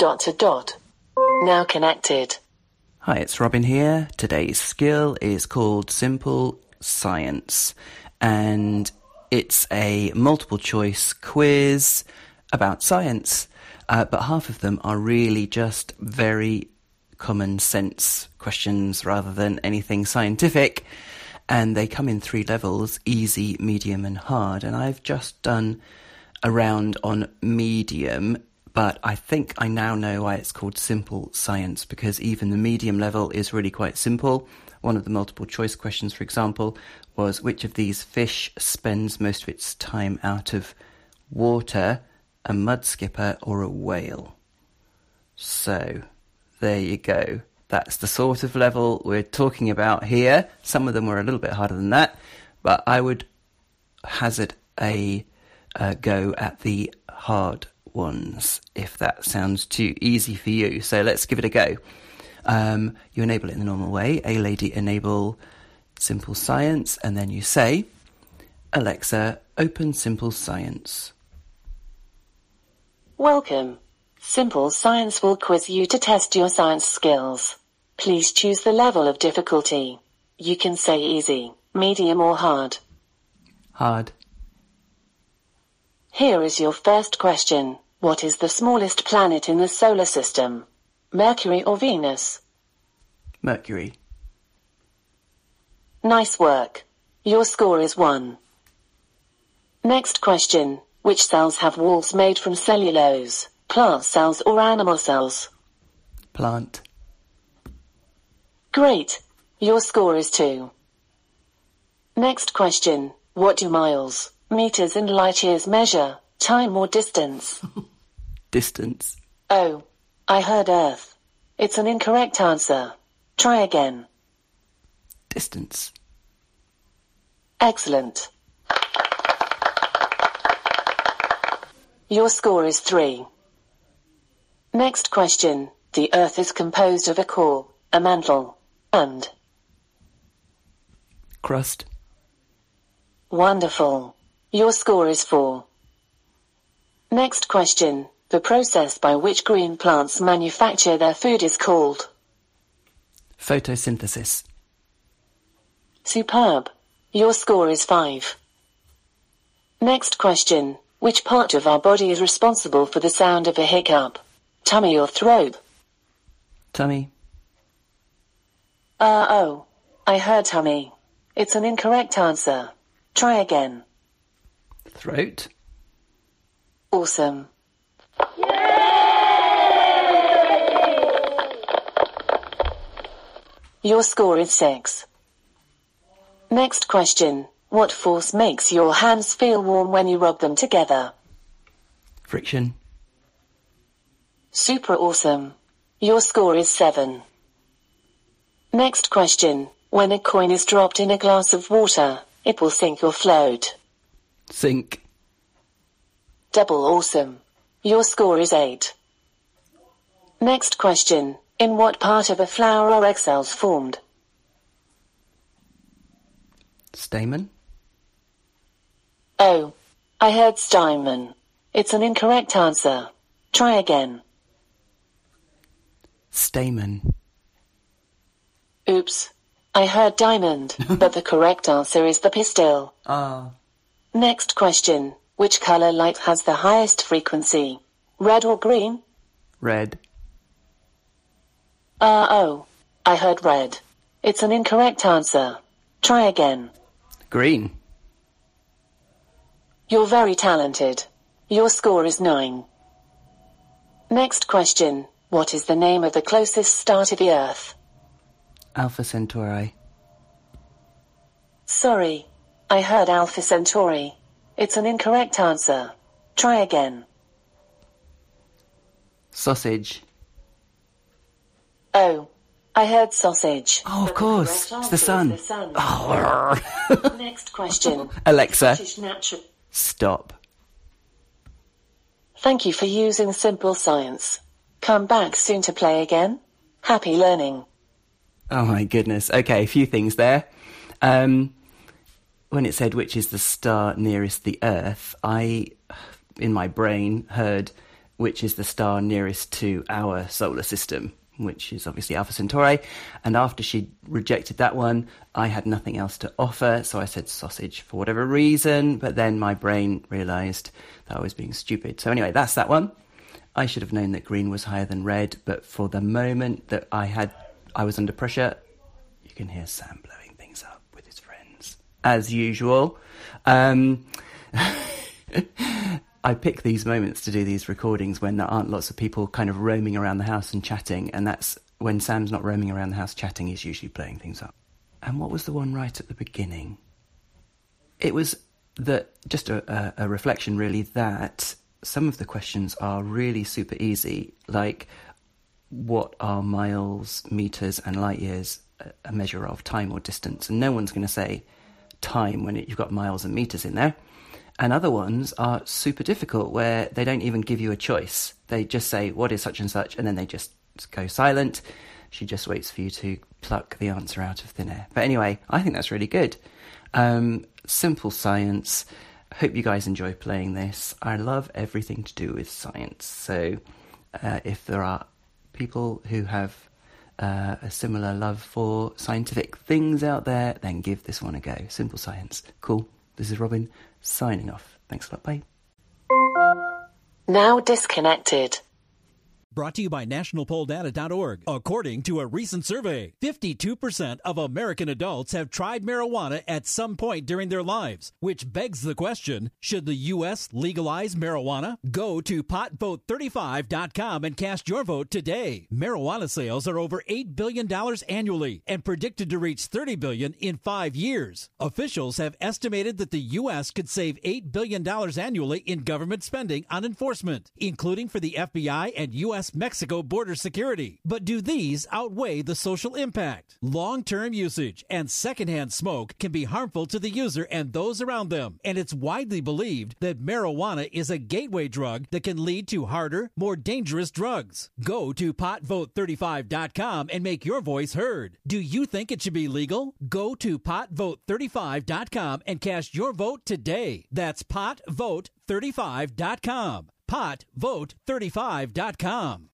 dot to dot. Now connected. Hi, it's Robin here. Today's skill is called Simple Science, and it's a multiple choice quiz about science, uh, but half of them are really just very common sense questions rather than anything scientific. And they come in three levels easy, medium, and hard. And I've just done a round on medium, but I think I now know why it's called simple science because even the medium level is really quite simple. One of the multiple choice questions, for example, was which of these fish spends most of its time out of water, a mud skipper or a whale? So, there you go. That's the sort of level we're talking about here. Some of them were a little bit harder than that, but I would hazard a uh, go at the hard ones if that sounds too easy for you. So let's give it a go. Um, you enable it in the normal way. Alexa enable simple science, and then you say, Alexa, open simple science. Welcome. Simple Science will quiz you to test your science skills. Please choose the level of difficulty. You can say easy, medium or hard. Hard. Here is your first question. What is the smallest planet in the solar system? Mercury or Venus? Mercury. Nice work. Your score is 1. Next question. Which cells have walls made from cellulose? Plant cells or animal cells? Plant. Great. Your score is 2. Next question. What do miles, meters and light years measure? Time or distance? Distance. Oh, I heard Earth. It's an incorrect answer. Try again. Distance. Excellent. Your score is 3. Next question. The Earth is composed of a core, a mantle, and Crust. wonderful. Your score is 4. Next question. The process by which green plants manufacture their food is called Photosynthesis. superb. Your score is 5. Next question. Which part of our body is responsible for the sound of a hiccup? Tummy or throat? Tummy. Uh oh. I heard tummy. It's an incorrect answer. Try again. Throat. Awesome. Your score is 6. Next question. What force makes your hands feel warm when you rub them together? Friction. Super awesome. Your score is 7. Next question. When a coin is dropped in a glass of water, it will sink or float. Sink. Double awesome. Your score is 8. Next question. In what part of a flower are egg cells formed? Stamen. Oh, I heard stamen. It's an incorrect answer. Try again. Stamen. Oops. I heard diamond, but the correct answer is the pistil. Ah. Next question. Which color light has the highest frequency? Red or green? Red. Uh oh. I heard red. It's an incorrect answer. Try again. Green. You're very talented. Your score is 9. Next question. What is the name of the closest star to the Earth? Alpha Centauri. Sorry. I heard Alpha Centauri. It's an incorrect answer. Try again. Sausage. Oh. I heard sausage. Oh, of But the course. It's the sun. the sun. Oh. Next question. Alexa, stop. Thank you for using simple science. Come back soon to play again. Happy learning. Oh my goodness. Okay, a few things there. Um, when it said which is the star nearest the Earth, I, in my brain, heard which is the star nearest to our solar system, which is obviously Alpha Centauri. And after she rejected that one, I had nothing else to offer, so I said sausage for whatever reason. But then my brain realised that I was being stupid. So anyway, that's that one. I should have known that green was higher than red, but for the moment that I had, I was under pressure. You can hear Sam blowing things up with his friends, as usual. Um, I pick these moments to do these recordings when there aren't lots of people kind of roaming around the house and chatting, and that's when Sam's not roaming around the house chatting, he's usually playing things up. And what was the one right at the beginning? It was that just a, a, a reflection, really, that some of the questions are really super easy, like what are miles, meters, and light years a measure of time or distance? And no one's going to say time when it, you've got miles and meters in there. And other ones are super difficult where they don't even give you a choice. They just say, What is such and such? And then they just go silent. She just waits for you to pluck the answer out of thin air. But anyway, I think that's really good. Um, simple science. Hope you guys enjoy playing this. I love everything to do with science. So uh, if there are people who have uh, a similar love for scientific things out there, then give this one a go. Simple science. Cool. This is Robin signing off. Thanks a lot. Bye. Now disconnected. Brought to you by nationalpolldata.org. According to a recent survey, 52% of American adults have tried marijuana at some point during their lives, which begs the question should the U.S. legalize marijuana? Go to potvote35.com and cast your vote today. Marijuana sales are over $8 billion annually and predicted to reach $30 billion in five years. Officials have estimated that the U.S. could save $8 billion annually in government spending on enforcement, including for the FBI and U.S. U.S. Mexico border security. But do these outweigh the social impact? Long term usage and secondhand smoke can be harmful to the user and those around them, and it's widely believed that marijuana is a gateway drug that can lead to harder, more dangerous drugs. Go to potvote35.com and make your voice heard. Do you think it should be legal? Go to potvote35.com and cast your vote today. That's potvote35.com potvote35.com.